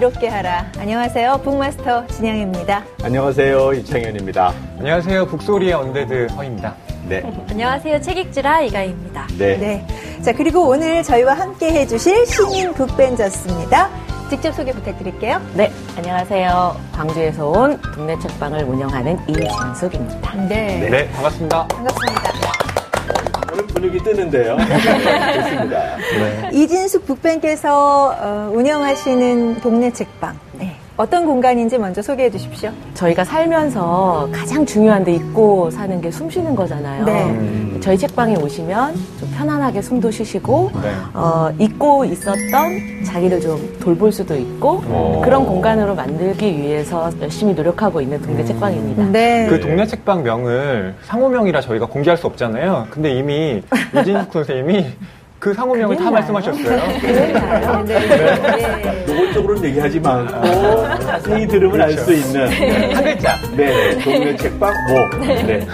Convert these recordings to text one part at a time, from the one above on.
이롭게 하라. 안녕하세요. 북마스터 진양입니다. 안녕하세요. 이창현입니다. 안녕하세요. 북소리의 언데드 허입니다. 네. 안녕하세요. 책익지라 이가입니다. 네. 네. 자, 그리고 오늘 저희와 함께 해주실 신인 북벤저스입니다. 직접 소개 부탁드릴게요. 네, 안녕하세요. 광주에서 온 동네 책방을 운영하는 이진숙입니다. 네. 네, 반갑습니다. 반갑습니다. 분위기 뜨는데요. 좋습니다. 네. 이진숙 북팬께서 어, 운영하시는 동네 책방. 네. 어떤 공간인지 먼저 소개해 주십시오. 저희가 살면서 가장 중요한 데 있고 사는 게 숨 쉬는 거잖아요. 네. 음. 저희 책방에 오시면 좀 편안하게 숨도 쉬시고 네. 어, 잊고 있었던 자기를 좀 돌볼 수도 있고 오. 그런 공간으로 만들기 위해서 열심히 노력하고 있는 동네 음. 책방입니다. 네. 그 동네 책방 명을 상호명이라 저희가 공개할 수 없잖아요. 근데 이미 유진숙 선생님이 그 상호명을 다 말씀하셨어요. 그런가요? 네. 네. 노골적으로는 얘기하지 않고 자세히 들으면 알수 있는 네. 한 글자. 네, 동네 책방 뭐. 네. 네.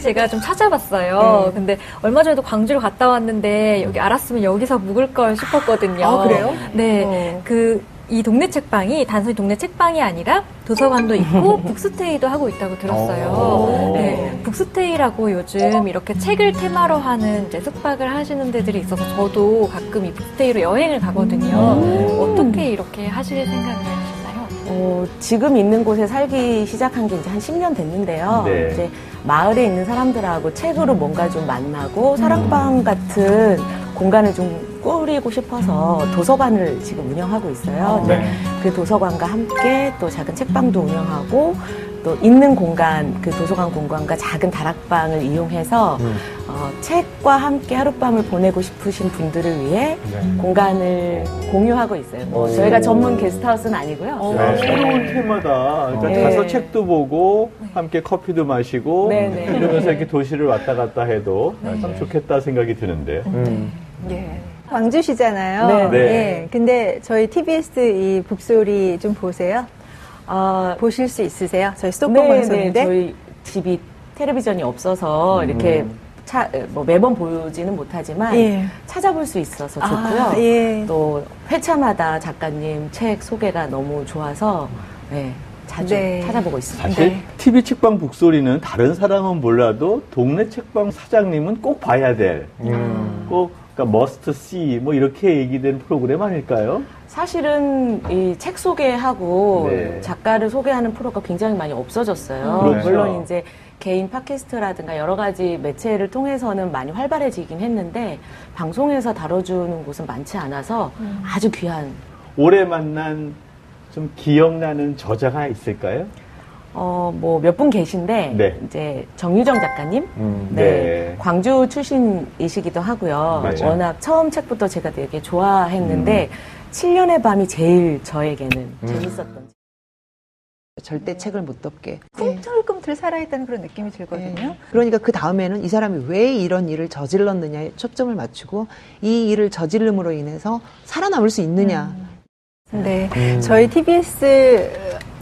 제가 좀 찾아봤어요. 네. 근데 얼마 전에도 광주를 갔다 왔는데 여기 알았으면 여기서 묵을 걸 싶었거든요. 아, 그래요? 네. 어. 그 이 동네 책방이 단순히 동네 책방이 아니라 도서관도 있고 북스테이도 하고 있다고 들었어요. 네, 북스테이라고 요즘 이렇게 책을 테마로 하는 이제 숙박을 하시는 데들이 있어서 저도 가끔 이 북스테이로 여행을 가거든요. 어떻게 이렇게 하실 생각을 하셨나요? 어, 지금 있는 곳에 살기 시작한 게 이제 한 10년 됐는데요. 네. 이제 마을에 있는 사람들하고 책으로 뭔가 좀 만나고 사랑방 같은 공간을 좀 꾸리고 싶어서 도서관을 지금 운영하고 있어요. 네. 그 도서관과 함께 또 작은 책방도 운영하고 또 있는 공간, 그 도서관 공간과 작은 다락방을 이용해서 음. 어, 책과 함께 하룻밤을 보내고 싶으신 분들을 위해 네. 공간을 공유하고 있어요. 뭐 저희가 전문 게스트하우스는 아니고요. 네. 새로운 테마다 그러니까 네. 가서 책도 보고 함께 커피도 마시고 네, 네. 이러면서 이렇게 도시를 왔다 갔다 해도 참 좋겠다 생각이 드는데. 음. 예. 광주시잖아요. 네. 네. 예. 근데 저희 TBS 이 북소리 좀 보세요. 어, 보실 수 있으세요? 저희 수도권 네, 방송인데. 네, 저희 집이 텔레비전이 없어서 음. 이렇게 차, 뭐 매번 보지는 못하지만 예. 찾아볼 수 있어서 아, 좋고요. 아, 예. 또 회차마다 작가님 책 소개가 너무 좋아서 네, 자주 네. 찾아보고 있습니다. 사실 네. TV 책방 북소리는 다른 사람은 몰라도 동네 책방 사장님은 꼭 봐야 될, 음. 꼭 그러니까 머스트 씨 뭐 이렇게 얘기된 프로그램 아닐까요? 사실은 이 책 소개하고 네. 작가를 소개하는 프로가 굉장히 많이 없어졌어요. 그렇죠. 물론 이제 개인 팟캐스트라든가 여러 가지 매체를 통해서는 많이 활발해지긴 했는데 방송에서 다뤄주는 곳은 많지 않아서 음. 아주 귀한. 올해 만난 좀 기억나는 저자가 있을까요? 어, 뭐, 몇 분 계신데, 네. 이제, 정유정 작가님? 음, 네. 네. 광주 출신이시기도 하고요. 맞아. 워낙 처음 책부터 제가 되게 좋아했는데, 음. 7년의 밤이 제일 저에게는 음. 재밌었던. 절대 책을 못 덮게. 꿈틀꿈틀 살아있다는 그런 느낌이 들거든요. 네. 그러니까 그 다음에는 이 사람이 왜 이런 일을 저질렀느냐에 초점을 맞추고 이 일을 저질름으로 인해서 살아남을 수 있느냐. 음. 네. 음. 저희 TBS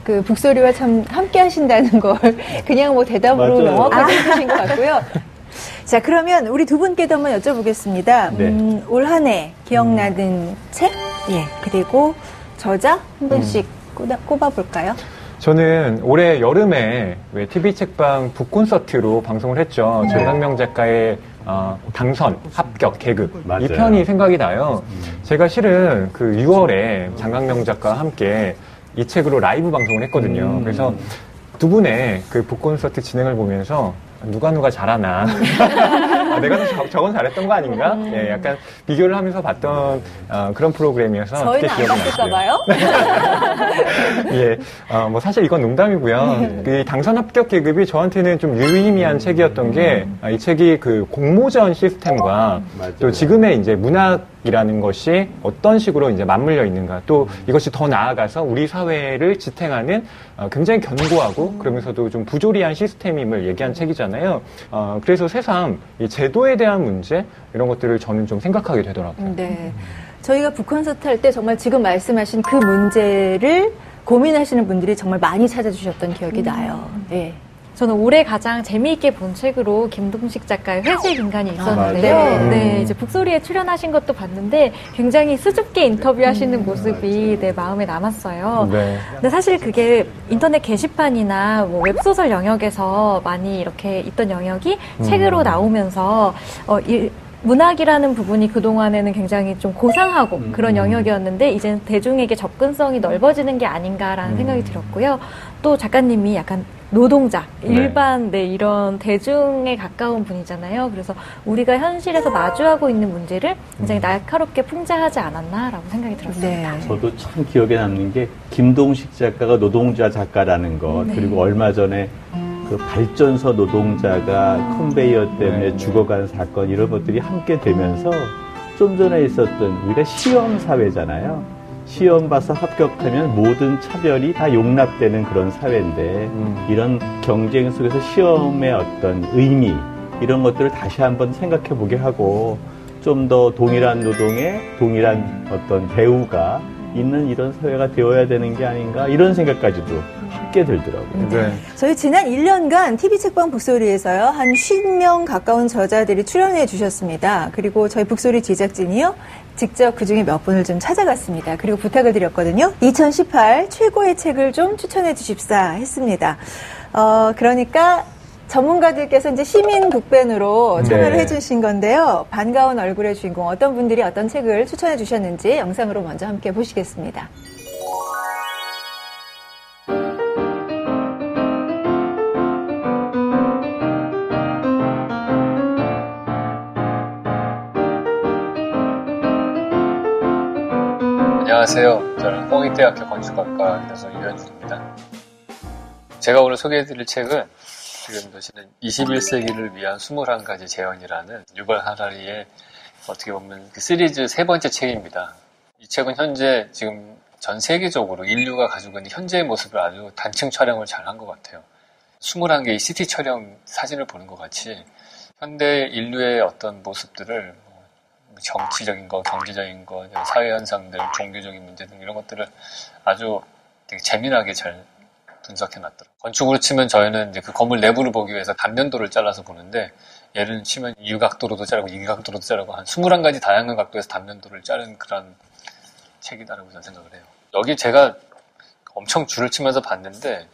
그 북소리와 참 함께 하신다는 걸 그냥 뭐 대답으로 명확하게 해주신 것 같고요. 자, 그러면 우리 두 분께도 한번 여쭤보겠습니다. 네. 음, 올 한 해 기억나는 음. 책? 예. 그리고 저자 한 분씩 음. 꼽아, 볼까요 저는 올해 여름에 왜 TV 책방 북콘서트로 방송을 했죠. 네. 전상명 작가의 어, 당선, 합격, 계급. 맞아요. 이 편이 생각이 나요. 음. 제가 실은 그 6월에 장강명 작가와 함께 이 책으로 라이브 방송을 했거든요. 음. 그래서 두 분의 그 북콘서트 진행을 보면서 누가 누가 잘하나 아, 내가 더 저, 건 잘했던 거 아닌가? 음. 예, 약간 비교를 하면서 봤던 어, 그런 프로그램이어서 저희는 안 봤을까 봐요. 예, 어, 뭐 사실 이건 농담이고요. 네. 그 당선 합격 계급이 저한테는 좀 유의미한 음. 책이었던 게이 아, 책이 그 공모전 시스템과 어, 또 지금의 이제 문학이라는 것이 어떤 식으로 이제 맞물려 있는가 또 이것이 더 나아가서 우리 사회를 지탱하는 어, 굉장히 견고하고 그러면서도 좀 부조리한 시스템임을 얘기한 책이잖아요. 어, 그래서 새삼 이 제 도에 대한 문제 이런 것들을 저는 좀 생각하게 되더라고요. 네. 저희가 북콘서트 할 때 정말 지금 말씀하신 그 문제를 고민하시는 분들이 정말 많이 찾아주셨던 기억이 나요. 네. 저는 올해 가장 재미있게 본 책으로 김동식 작가의 회색 인간이 있었는데요. 아, 네, 이제 북소리에 출연하신 것도 봤는데 굉장히 수줍게 인터뷰하시는 음, 모습이 내 마음에 남았어요. 네. 근데 사실 그게 인터넷 게시판이나 뭐 웹소설 영역에서 많이 이렇게 있던 영역이 음. 책으로 나오면서 어, 일, 문학이라는 부분이 그동안에는 굉장히 좀 고상하고 음. 그런 영역이었는데 이제는 대중에게 접근성이 넓어지는 게 아닌가라는 음. 생각이 들었고요. 또 작가님이 약간 노동자, 네. 일반 네. 네, 이런 대중에 가까운 분이잖아요. 그래서 우리가 현실에서 마주하고 있는 문제를 굉장히 음. 날카롭게 풍자하지 않았나라고 생각이 들었습니다. 네. 저도 참 기억에 남는 게 김동식 작가가 노동자 작가라는 것 네. 그리고 얼마 전에 그 발전소 노동자가 컨베이어 때문에 네. 죽어간 사건 이런 것들이 함께 되면서 좀 전에 있었던 우리가 시험 사회잖아요. 시험 봐서 합격하면 모든 차별이 다 용납되는 그런 사회인데 음. 이런 경쟁 속에서 시험의 어떤 의미 이런 것들을 다시 한번 생각해 보게 하고 좀 더 동일한 노동에 동일한 어떤 대우가 있는 이런 사회가 되어야 되는 게 아닌가 이런 생각까지도 함께 들더라고요. 네. 저희 지난 1년간 TV 책방 북소리에서요 한 50명 가까운 저자들이 출연해 주셨습니다. 그리고 저희 북소리 제작진이요 직접 그 중에 몇 분을 좀 찾아갔습니다. 그리고 부탁을 드렸거든요. 2018 최고의 책을 좀 추천해 주십사 했습니다. 어, 그러니까 전문가들께서 이제 시민 북밴으로 참여를 네. 해주신 건데요. 반가운 얼굴의 주인공 어떤 분들이 어떤 책을 추천해 주셨는지 영상으로 먼저 함께 보시겠습니다. 안녕하세요. 저는 홍익대학교 건축학과 교수 유현준입니다. 제가 오늘 소개해드릴 책은 지금 보시는 21세기를 위한 21가지 재현이라는 유발 하라리의 어떻게 보면 그 시리즈 세 번째 책입니다. 이 책은 현재 지금 전 세계적으로 인류가 가지고 있는 현재의 모습을 아주 단층 촬영을 잘 한 것 같아요. 21개의 시티 촬영 사진을 보는 것 같이 현대 인류의 어떤 모습들을 뭐 정치적인 거, 경제적인 거, 사회 현상들, 종교적인 문제 등 이런 것들을 아주 되게 재미나게 잘 분석해 놨더라고요. 건축으로 치면 저희는 이제 그 건물 내부를 보기 위해서 단면도를 잘라서 보는데 예를 치면 유각도로도 자르고 이각도로도 자르고 한 21가지 다양한 각도에서 단면도를 자른 그런 책이다라고 저는 생각을 해요. 여기 제가 엄청 줄을 치면서 봤는데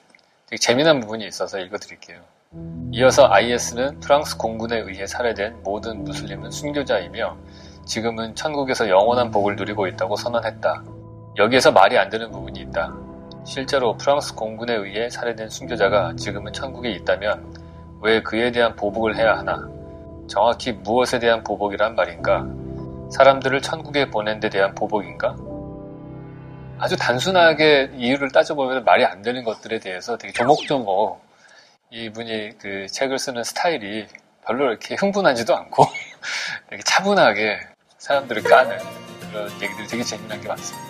되게 재미난 부분이 있어서 읽어드릴게요. 이어서 IS는 프랑스 공군에 의해 살해된 모든 무슬림은 순교자이며 지금은 천국에서 영원한 복을 누리고 있다고 선언했다. 여기에서 말이 안 되는 부분이 있다. 실제로 프랑스 공군에 의해 살해된 순교자가 지금은 천국에 있다면 왜 그에 대한 보복을 해야 하나? 정확히 무엇에 대한 보복이란 말인가? 사람들을 천국에 보낸 데 대한 보복인가? 아주 단순하게 이유를 따져보면 말이 안 되는 것들에 대해서 되게 조목조목 이분이 그 책을 쓰는 스타일이 별로 이렇게 흥분하지도 않고 되게 차분하게 사람들을 까는 그런 얘기들이 되게 재미난 게 많습니다.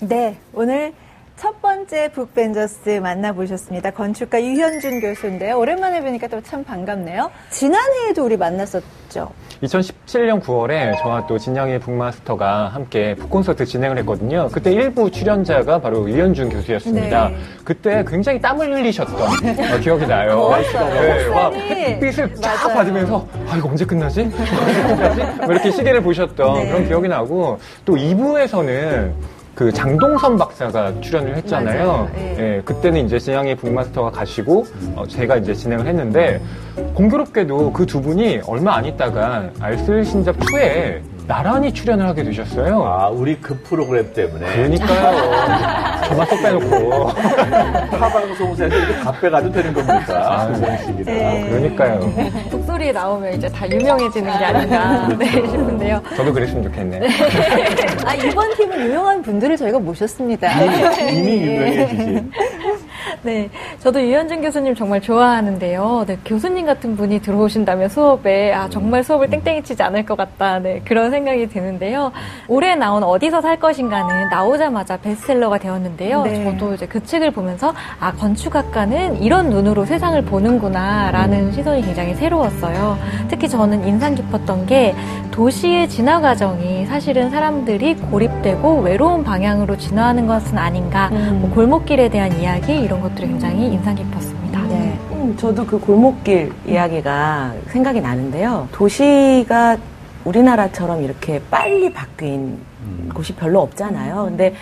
네, 오늘 첫 번째 북벤저스 만나보셨습니다. 건축가 유현준 교수인데요. 오랜만에 뵈니까 또 참 반갑네요. 지난해에도 우리 만났었죠. 2017년 9월에 저와 또 진양의 북마스터가 함께 북콘서트 진행을 했거든요. 그때 일부 출연자가 바로 유현준 교수였습니다. 네. 그때 굉장히 땀을 흘리셨던 어, 기억이 나요. 네, 막 빛을 쫙 받으면서 아 이거 언제 끝나지? 언제 끝나지? 뭐 이렇게 시계를 보셨던 네. 그런 기억이 나고 또 2부에서는 그 장동선 박사가 출연을 했잖아요. 예. 예. 그때는 이제 진양의 북마스터가 가시고 어, 제가 이제 진행을 했는데 공교롭게도 그 두 분이 얼마 안 있다가 알쓸신잡 2에 나란히 출연을 하게 되셨어요. 아, 우리 그 프로그램 때문에. 그러니까요. 저만 쏙 빼놓고. 타 방송사에서 이렇게 다 빼가도 되는 겁니까? 아, 그런 네. 그러니까요. 북소리에 나오면 이제 다 유명해지는 게 아닌가 네, 싶은데요. 저도 그랬으면 좋겠네. 네. 아, 이번 팀은 유명한 분들을 저희가 모셨습니다. 이미 유명해지신. 네, 저도 유현준 교수님 정말 좋아하는데요. 네, 교수님 같은 분이 들어오신다면 수업에 아 정말 수업을 땡땡이 치지 않을 것 같다. 네, 그런 생각이 드는데요. 올해 나온 어디서 살 것인가는 나오자마자 베스트셀러가 되었는데요. 네. 저도 이제 그 책을 보면서 아 건축학과는 이런 눈으로 세상을 보는구나라는 시선이 굉장히 새로웠어요. 특히 저는 인상 깊었던 게 도시의 진화 과정이 사실은 사람들이 고립되고 외로운 방향으로 진화하는 것은 아닌가. 음. 뭐 골목길에 대한 이야기 이런 것 것들이 굉장히 인상 깊었습니다. 네. 음, 저도 그 골목길 이야기가 생각이 나는데요. 도시가 우리나라처럼 이렇게 빨리 바뀐 음. 곳이 별로 없잖아요. 근데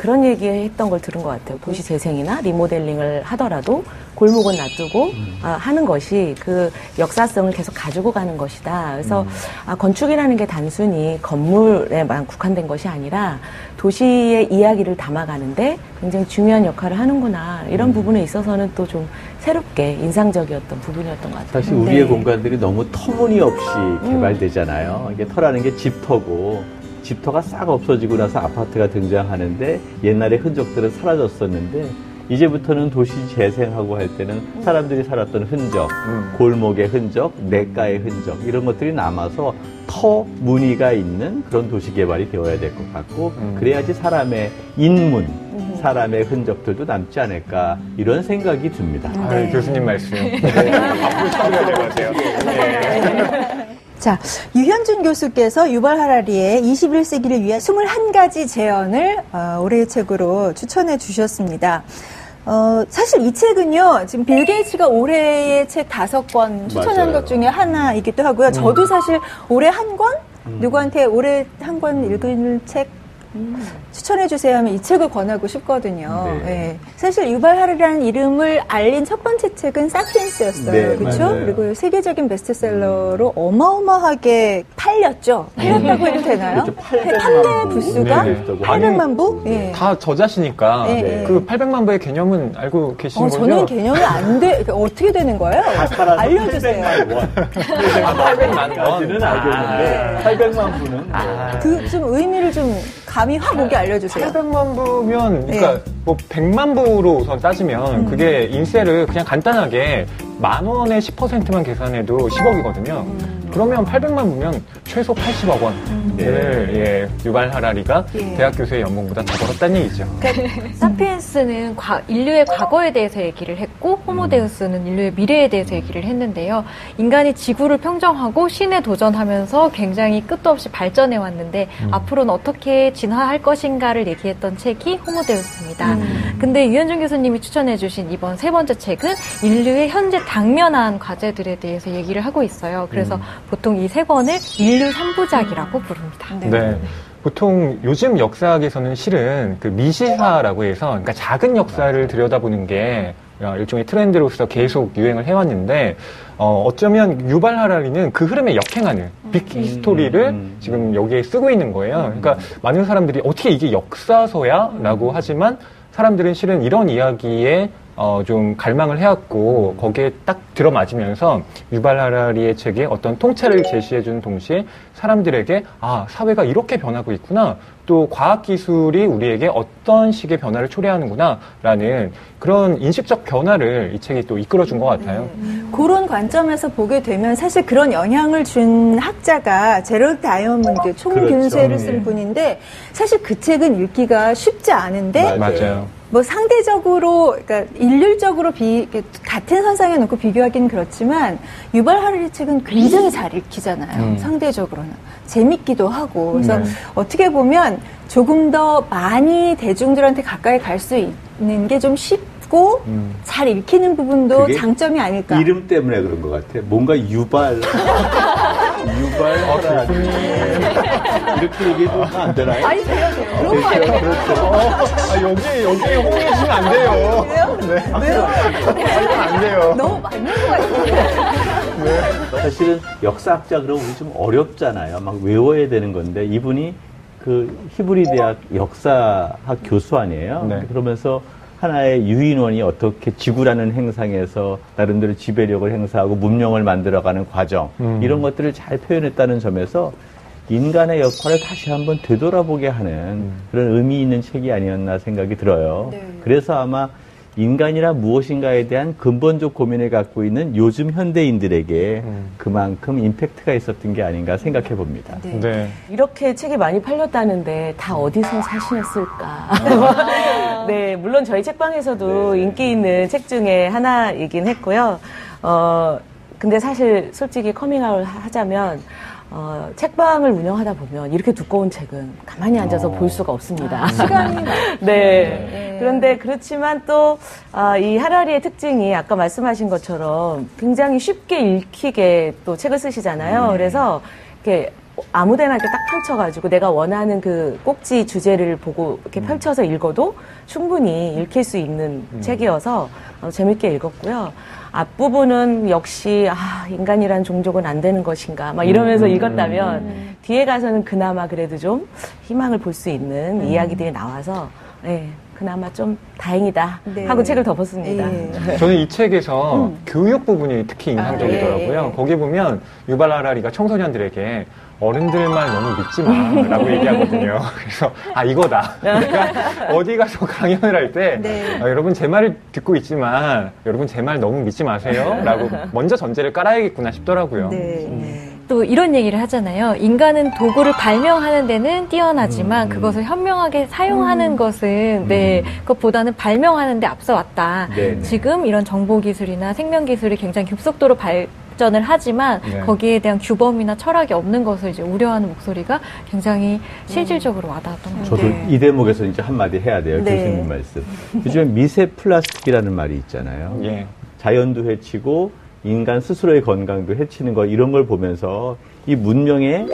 그런 얘기 했던 걸 들은 것 같아요. 도시 재생이나 리모델링을 하더라도 골목은 놔두고 음. 아, 하는 것이 그 역사성을 계속 가지고 가는 것이다. 그래서 음. 아, 건축이라는 게 단순히 건물에만 국한된 것이 아니라 도시의 이야기를 담아가는데 굉장히 중요한 역할을 하는구나. 이런 음. 부분에 있어서는 또 좀 새롭게 인상적이었던 부분이었던 것 같아요. 사실 우리의 네. 공간들이 너무 터무니없이 음. 개발되잖아요. 이게 터라는 게 집터고 집터가 싹 없어지고 나서 아파트가 등장하는데 옛날의 흔적들은 사라졌었는데 이제부터는 도시 재생하고 할 때는 사람들이 살았던 흔적, 음. 골목의 흔적, 냇가의 흔적 이런 것들이 남아서 터 무늬가 있는 그런 도시 개발이 되어야 될 것 같고 음. 그래야지 사람의 인문, 음. 사람의 흔적들도 남지 않을까 이런 생각이 듭니다. 아, 네. 교수님 말씀 네. 앞으로 참여해야 될것 같아요. 네. 자, 유현준 교수께서 유발 하라리의 21세기를 위한 21가지 제언을 어, 올해의 책으로 추천해 주셨습니다. 어, 사실 이 책은요, 지금 빌 게이츠가 올해의 책 다섯 권 추천한. 것 중에 하나이기도 하고요. 음. 저도 사실 올해 한 권? 음. 누구한테 올해 한 권 읽을 책 음. 추천해 주세요 하면 이 책을 권하고 싶거든요. 네. 네. 사실 유발 하르라는 이름을 알린 첫 번째 책은 사피엔스였어요. 네, 그렇죠? 그리고 세계적인 베스트셀러로 어마어마하게 팔렸죠. 팔렸다고 해도 되나요? 그렇죠. 판매 부수가 네. 800만 부? 네. 다 저자시니까 네, 네. 그 800만 부의 개념은 알고 계신 어, 거죠? 저는 개념이 안 돼. 그러니까 어떻게 되는 거예요? 알려주세요. 800만 원까지는 알겠는데 800만 부는 아, 그좀 의미를 좀 감이 확 오게 알려주세요. 800만 부면, 그러니까 네. 뭐 100만 부로 우선 따지면 음. 그게 인세를 그냥 간단하게 만 원의 10%만 계산해도 10억이거든요. 음. 그러면 800만 부면 최소 80억 원을 음. 예, 유발 하라리가 예. 대학 교수의 연봉보다 더 벌었다는 얘기죠. 그러니까 사피엔스는 과, 인류의 과거에 대해서 얘기를 했고 호모데우스는 인류의 미래에 대해서 얘기를 했는데요. 인간이 지구를 평정하고 신에 도전하면서 굉장히 끝도 없이 발전해 왔는데 음. 앞으로는 어떻게 진화할 것인가를 얘기했던 책이 호모데우스입니다. 음. 근데 유현준 교수님이 추천해 주신 이번 세 번째 책은 인류의 현재 당면한 과제들에 대해서 얘기를 하고 있어요. 그래서 음. 보통 이 세 권을 인류 3부작이라고 부릅니다. 네. 네. 보통 요즘 역사학에서는 실은 그 미시사라고 해서 그러니까 작은 역사를 들여다보는 게 일종의 트렌드로서 계속 유행을 해왔는데 어, 어쩌면 유발 하라리는 그 흐름에 역행하는 빅 히스토리를 음, 음, 음. 지금 여기에 쓰고 있는 거예요. 그러니까 많은 사람들이 어떻게 이게 역사서야?라고 하지만 사람들은 실은 이런 이야기에 어, 좀 갈망을 해왔고 거기에 딱 들어맞으면서 유발 하라리의 책에 어떤 통찰을 제시해준 동시에 사람들에게 아 사회가 이렇게 변하고 있구나 또 과학 기술이 우리에게 어떤 식의 변화를 초래하는구나라는 그런 인식적 변화를 이 책이 또 이끌어준 것 같아요. 네. 그런 관점에서 보게 되면 사실 그런 영향을 준 학자가 제럴드 다이아몬드 총균세를 그렇죠. 쓴 네. 분인데 사실 그 책은 읽기가 쉽지 않은데 맞아요. 뭐 상대적으로 그러니까 일률적으로 비, 같은 선상에 놓고 비교하기는 그렇지만 유발 하르리 책은 굉장히 잘 읽히잖아요. 음. 상대적으로는 재밌기도 하고 그래서 네. 어떻게 보면 조금 더 많이 대중들한테 가까이 갈 수 있는 게 좀 쉽고 음. 잘 읽히는 부분도 장점이 아닐까. 이름 때문에 그런 것 같아. 뭔가 유발. 유발 아, 교수님 이렇게 얘기해도 안 되나요? 아니 돼요 돼요 그런 거 아니에요 그렇죠. 어, 아, 여기 여기 홍보해주시면 안 돼요 왜요? 네. 왜요? 아, 안 돼요 너무 맞는 거 같은데 네. 사실은 역사학자 그러면 우리 좀 어렵잖아요 막 외워야 되는 건데 이분이 그 히브리 대학 역사학 교수 아니에요 네. 그러면서 하나의 유인원이 어떻게 지구라는 행상에서 나름대로 지배력을 행사하고 문명을 만들어가는 과정 음. 이런 것들을 잘 표현했다는 점에서 인간의 역할을 다시 한번 되돌아보게 하는 음. 그런 의미 있는 책이 아니었나 생각이 들어요. 네. 그래서 아마 인간이란 무엇인가에 대한 근본적 고민을 갖고 있는 요즘 현대인들에게 음. 그만큼 임팩트가 있었던 게 아닌가 생각해 봅니다. 네. 네. 이렇게 책이 많이 팔렸다는데 다 어디서 사시었을까? 아. 네, 물론 저희 책방에서도 네. 인기 있는 책 중에 하나이긴 했고요. 어, 근데 사실 솔직히 커밍아웃 하자면 어, 책방을 운영하다 보면 이렇게 두꺼운 책은 가만히 앉아서 어. 볼 수가 없습니다. 아, 시간이 네. 네. 그런데 그렇지만 또이 아, 하라리의 특징이 아까 말씀하신 것처럼 굉장히 쉽게 읽히게 또 책을 쓰시잖아요. 네. 그래서 이렇게 아무데나 이렇게 딱 펼쳐가지고 내가 원하는 그 꼭지 주제를 보고 이렇게 음. 펼쳐서 읽어도 충분히 읽힐 수 있는 음. 책이어서 어, 재밌게 읽었고요. 앞부분은 역시 아 인간이란 종족은 안 되는 것인가 막 이러면서 음. 읽었다면 음. 뒤에 가서는 그나마 그래도 좀 희망을 볼 수 있는 음. 이야기들이 나와서 네, 그나마 좀 다행이다 네. 하고 책을 덮었습니다. 네. 저는 이 책에서 음. 교육 부분이 특히 인상적이더라고요. 아, 네. 거기 보면 유발 하라리가 청소년들에게 어른들만 너무 믿지 마. 라고 얘기하거든요. 그래서, 아, 이거다. 내가 어디 가서 강연을 할 때, 네. 아, 여러분 제 말을 듣고 있지만, 여러분 제 말 너무 믿지 마세요. 라고 먼저 전제를 깔아야겠구나 싶더라고요. 네. 음. 또 이런 얘기를 하잖아요. 인간은 도구를 발명하는 데는 뛰어나지만 음, 음. 그것을 현명하게 사용하는 음. 것은 네 음. 그것보다는 발명하는 데 앞서 왔다. 네, 네. 지금 이런 정보 기술이나 생명 기술이 굉장히 급속도로 발 발전을 하지만 네. 거기에 대한 규범이나 철학이 없는 것을 이제 우려하는 목소리가 굉장히 실질적으로 와닿았던 것 같아요. 저도 이 대목에서 이제 한마디 해야 돼요. 네. 교수님 말씀. 요즘에 미세 플라스틱이라는 말이 있잖아요. 예. 자연도 해치고 인간 스스로의 건강도 해치는 거 이런 걸 보면서 이 문명의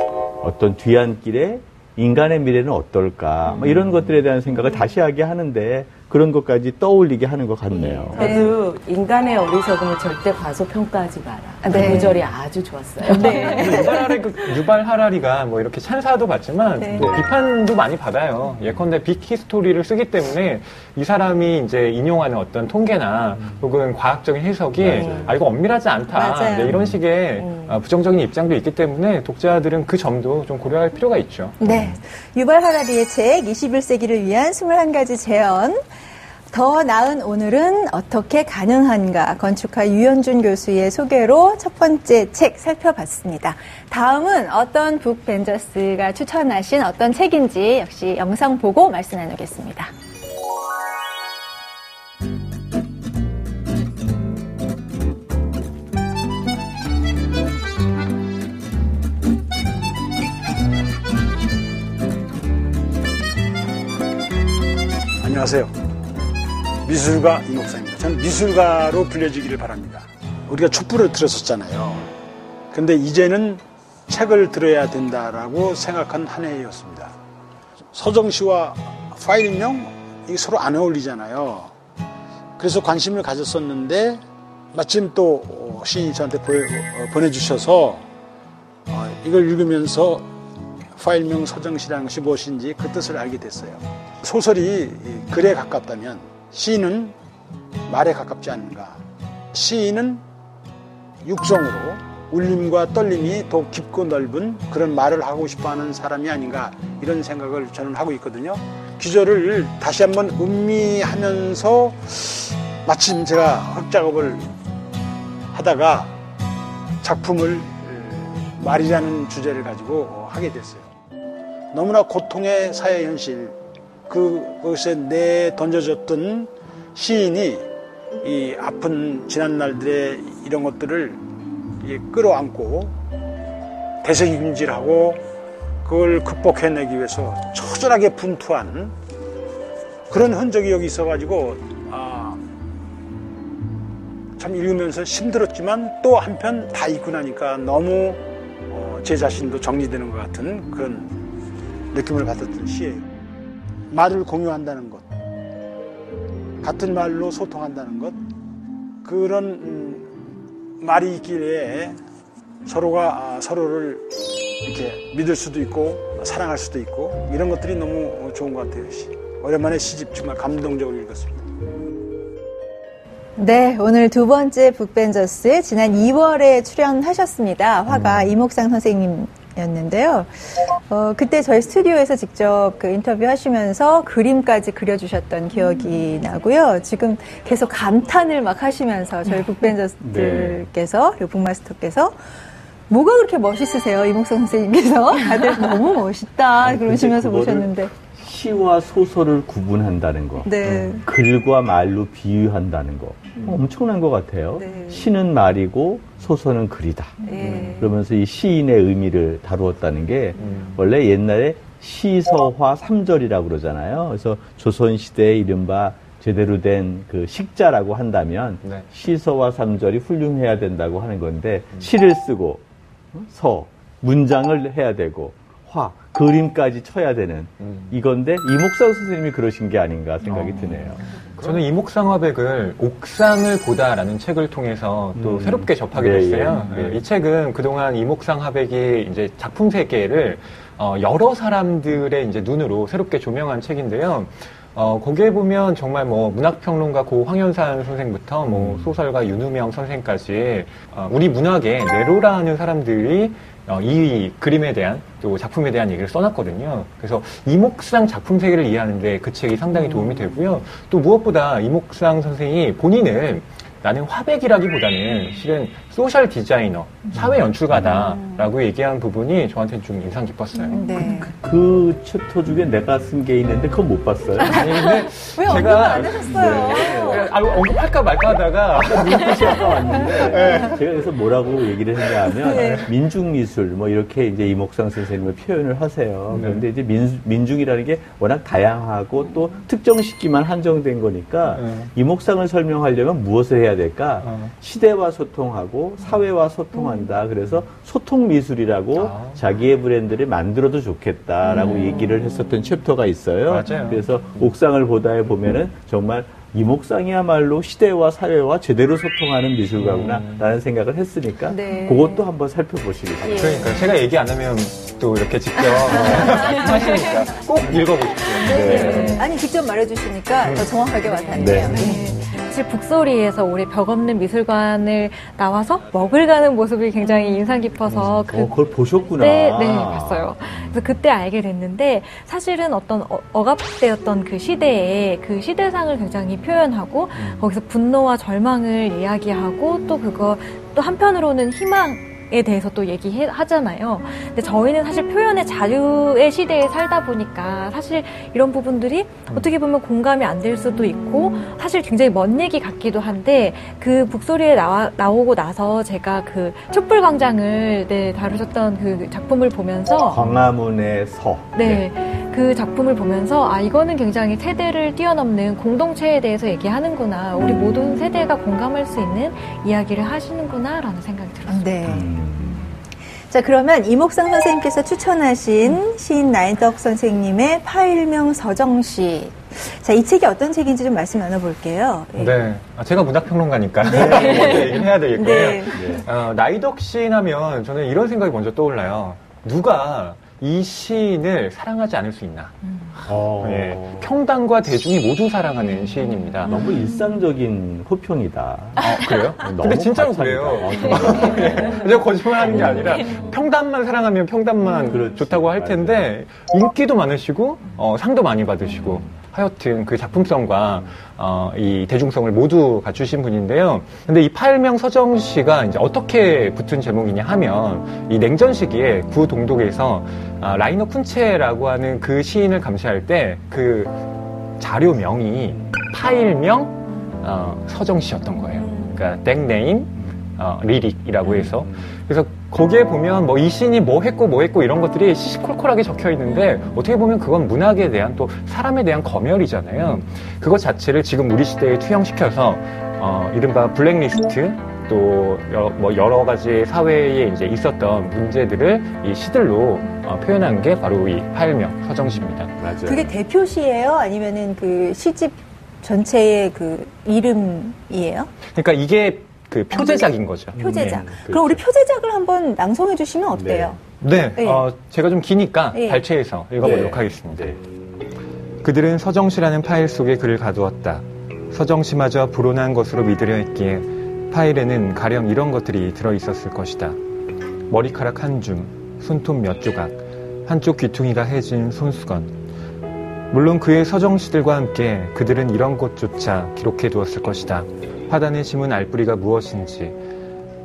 어떤 뒤안길에 인간의 미래는 어떨까 뭐 이런 것들에 대한 생각을 다시 하게 하는데 그런 것까지 떠올리게 하는 것 같네요. 네. 저도 인간의 어리석음을 절대 과소평가하지 마라. 네. 그 구절이 아주 좋았어요. 네. 유발 하라리, 유발 하라리가 뭐 이렇게 찬사도 받지만 네. 또 비판도 많이 받아요. 예컨대 빅히스토리를 쓰기 때문에 이 사람이 이제 인용하는 어떤 통계나 음. 혹은 과학적인 해석이 맞아요. 아 이거 엄밀하지 않다. 네, 이런 식의 음. 어, 부정적인 입장도 있기 때문에 독자들은 그 점도 좀 고려할 필요가 있죠. 네. 유발 하라리의 책 21세기를 위한 21가지 재현 더 나은 오늘은 어떻게 가능한가 건축가 유현준 교수의 소개로 첫 번째 책 살펴봤습니다. 다음은 어떤 북벤저스가 추천하신 어떤 책인지 역시 영상 보고 말씀 나누겠습니다. 안녕하세요. 미술가 이 목사입니다. 저는 미술가로 불려지기를 바랍니다. 우리가 촛불을 들었었잖아요. 근데 이제는 책을 들어야 된다라고 생각한 한 해였습니다. 서정 씨와 파일명 이 서로 안 어울리잖아요. 그래서 관심을 가졌었는데 마침 또 시인이 저한테 어, 보내주셔서 어, 이걸 읽으면서 파일명 서정 씨라는 것이 무엇인지 그 뜻을 알게 됐어요. 소설이 글에 가깝다면 시인은 말에 가깝지 않는가. 시인은 육성으로 울림과 떨림이 더 깊고 넓은 그런 말을 하고 싶어 하는 사람이 아닌가 이런 생각을 저는 하고 있거든요. 기절을 다시 한번 음미하면서 마침 제가 흑작업을 하다가 작품을 말이라는 주제를 가지고 하게 됐어요. 너무나 고통의 사회 현실, 그것에 내 던져졌던 시인이 이 아픈 지난 날들의 이런 것들을 끌어안고 대세김질하고 그걸 극복해내기 위해서 처절하게 분투한 그런 흔적이 여기 있어가지고 아, 참 읽으면서 힘들었지만 또 한편 다 읽고 나니까 너무 어, 제 자신도 정리되는 것 같은 그런 느낌을 받았던 시예요. 말을 공유한다는 것, 같은 말로 소통한다는 것, 그런 음, 말이 있기에 서로가 아, 서로를 이렇게 믿을 수도 있고 사랑할 수도 있고 이런 것들이 너무 좋은 것 같아요. 오랜만에 시집 정말 감동적으로 읽었습니다. 네, 오늘 두 번째 북벤저스 지난 2월에 출연하셨습니다. 화가 음. 이목상 선생님 였는데요. 어, 그때 저희 스튜디오에서 직접 그 인터뷰 하시면서 그림까지 그려주셨던 기억이 나고요. 지금 계속 감탄을 막 하시면서 저희 북벤저스들께서, 네. 그리고 북마스터께서 뭐가 그렇게 멋있으세요? 이목성 선생님께서. 다들 너무 멋있다. 그러시면서 보셨는데. 시와 소설을 구분한다는 거, 네. 글과 말로 비유한다는 거 음. 엄청난 것 같아요. 네. 시는 말이고 소설은 글이다. 네. 그러면서 이 시인의 의미를 다루었다는 게 음. 원래 옛날에 시서화 삼절이라고 그러잖아요. 그래서 조선 시대에 이른바 제대로 된 그 식자라고 한다면 네. 시서와 삼절이 훌륭해야 된다고 하는 건데 음. 시를 쓰고 어? 서 문장을 해야 되고 화 그림까지 쳐야 되는 음. 이건데 이목상 선생님이 그러신 게 아닌가 생각이 어. 드네요. 저는 이목상 화백을 옥상을 보다라는 책을 통해서 또 음. 새롭게 접하게 네, 됐어요. 예, 예. 이 책은 그동안 이목상 화백이 이제 작품 세계를 어, 여러 사람들의 이제 눈으로 새롭게 조명한 책인데요. 어, 거기에 보면 정말 뭐 문학평론가 고 황현산 선생부터 뭐 음. 소설가 윤우명 선생까지 어, 우리 문학에 내로라는 사람들이 어, 이 그림에 대한 또 작품에 대한 얘기를 써놨거든요. 그래서 임옥상 작품 세계를 이해하는데 그 책이 상당히 도움이 음. 되고요. 또 무엇보다 임옥상 선생이 본인을 나는 화백이라기보다는 실은 social designer, 사회 연출가다라고 얘기한 부분이 저한테는 좀 인상 깊었어요. 네. 그, 그 챕터 중에 내가 쓴 게 있는데 그건 못 봤어요. 아니 근데 왜 제가 안 하셨어요? 네. 아, 언급할까 말까 하다가 아까 눈빛이 아까 왔는데 네. 제가 그래서 뭐라고 얘기를 했냐 하면 네. 민중미술 뭐 이렇게 이제 이목상 선생님을 표현을 하세요. 네. 그런데 이제 민, 민중이라는 게 워낙 다양하고 또 특정 시기만 한정된 거니까 네. 이목상을 설명하려면 무엇을 해야 될까? 어. 시대와 소통하고 사회와 소통한다. 그래서 소통 미술이라고 아. 자기의 브랜드를 만들어도 좋겠다라고 음. 얘기를 했었던 챕터가 있어요. 맞아요. 그래서 옥상을 보다에 보면은 정말 이목상이야말로 시대와 사회와 제대로 소통하는 미술가구나라는 음. 생각을 했으니까 네. 그것도 한번 살펴보시기 바랍니다. 그러니까 제가 얘기 안 하면 또 이렇게 직접 하시니까 꼭 읽어보십시오. 네. 네. 아니 직접 말해주시니까 더 정확하게 와닿네요. 사실 북소리에서 우리 벽 없는 미술관을 나와서 먹을 가는 모습이 굉장히 인상 깊어서 그, 어, 그걸 보셨구나. 네, 네, 봤어요. 그래서 그때 알게 됐는데 사실은 어떤 어, 갑되었던 그 시대에 그 시대상을 굉장히 표현하고 음. 거기서 분노와 절망을 이야기하고 또 그거 또 한편으로는 희망 에 대해서 또 얘기하잖아요. 근데 저희는 사실 표현의 자유의 시대에 살다 보니까 사실 이런 부분들이 어떻게 보면 공감이 안 될 수도 있고 사실 굉장히 먼 얘기 같기도 한데 그 북소리에 나와, 나오고 나서 제가 그 촛불광장을 네, 다루셨던 그 작품을 보면서 광화문의 서. 네. 네. 그 작품을 보면서 아 이거는 굉장히 세대를 뛰어넘는 공동체에 대해서 얘기하는구나 우리 모든 세대가 공감할 수 있는 이야기를 하시는구나라는 생각이 들었어요. 네. 음. 자 그러면 이목상 선생님께서 추천하신 시인 나인덕 선생님의 파일명 서정시 자, 이 책이 어떤 책인지 좀 말씀 나눠볼게요. 네. 네. 아, 제가 문학평론가니까 네. 얘기해야 되겠고요. 네. 어, 나이덕 시인 하면 저는 이런 생각이 먼저 떠올라요. 누가 이 시인을 사랑하지 않을 수 있나. 음. 네, 평당과 대중이 모두 사랑하는 시인입니다. 너무 일상적인 호평이다. 아, 그래요? 근데 진짜로 그래요. 아, 네. 거짓말 하는 게 아니라 평단만 사랑하면 평단만 음, 좋다고 할 텐데 인기도 많으시고 어, 상도 많이 받으시고 하여튼 그 작품성과 어, 이 대중성을 모두 갖추신 분인데요. 근데 이 팔명 서정 씨가 이제 어떻게 붙은 제목이냐 하면 이 냉전 시기에 구 동독에서 아, 라이너 쿤체라고 하는 그 시인을 감시할 때 그 자료명이 파일명 어, 서정 씨였던 거예요. 그러니까 땡네임 어, 리릭이라고 해서 그래서 거기에 보면 뭐 이 시인이 뭐 했고 뭐 했고 이런 것들이 시시콜콜하게 적혀 있는데 어떻게 보면 그건 문학에 대한 또 사람에 대한 검열이잖아요. 그것 자체를 지금 우리 시대에 투영시켜서 어, 이른바 블랙리스트 또 여러, 뭐 여러 가지 사회에 이제 있었던 문제들을 이 시들로 어, 표현한 게 바로 이 파일명 서정시입니다. 맞아요. 그게 대표시예요? 아니면은 그 시집 전체의 그 이름이에요? 그러니까 이게 그 표제작인 거죠. 표제작. 네, 그럼 우리 그렇죠. 표제작을 한번 낭송해 주시면 어때요? 네, 네. 어, 제가 좀 기니까 네. 발췌해서 읽어보도록 네. 하겠습니다. 네. 그들은 서정시라는 파일 속에 글을 가두었다. 서정시마저 불온한 것으로 믿으려 했기에 파일에는 가령 이런 것들이 들어 있었을 것이다. 머리카락 한 줌, 손톱 몇 조각, 한쪽 귀퉁이가 해진 손수건. 물론 그의 서정시들과 함께 그들은 이런 것조차 기록해 두었을 것이다. 화단에 심은 알뿌리가 무엇인지,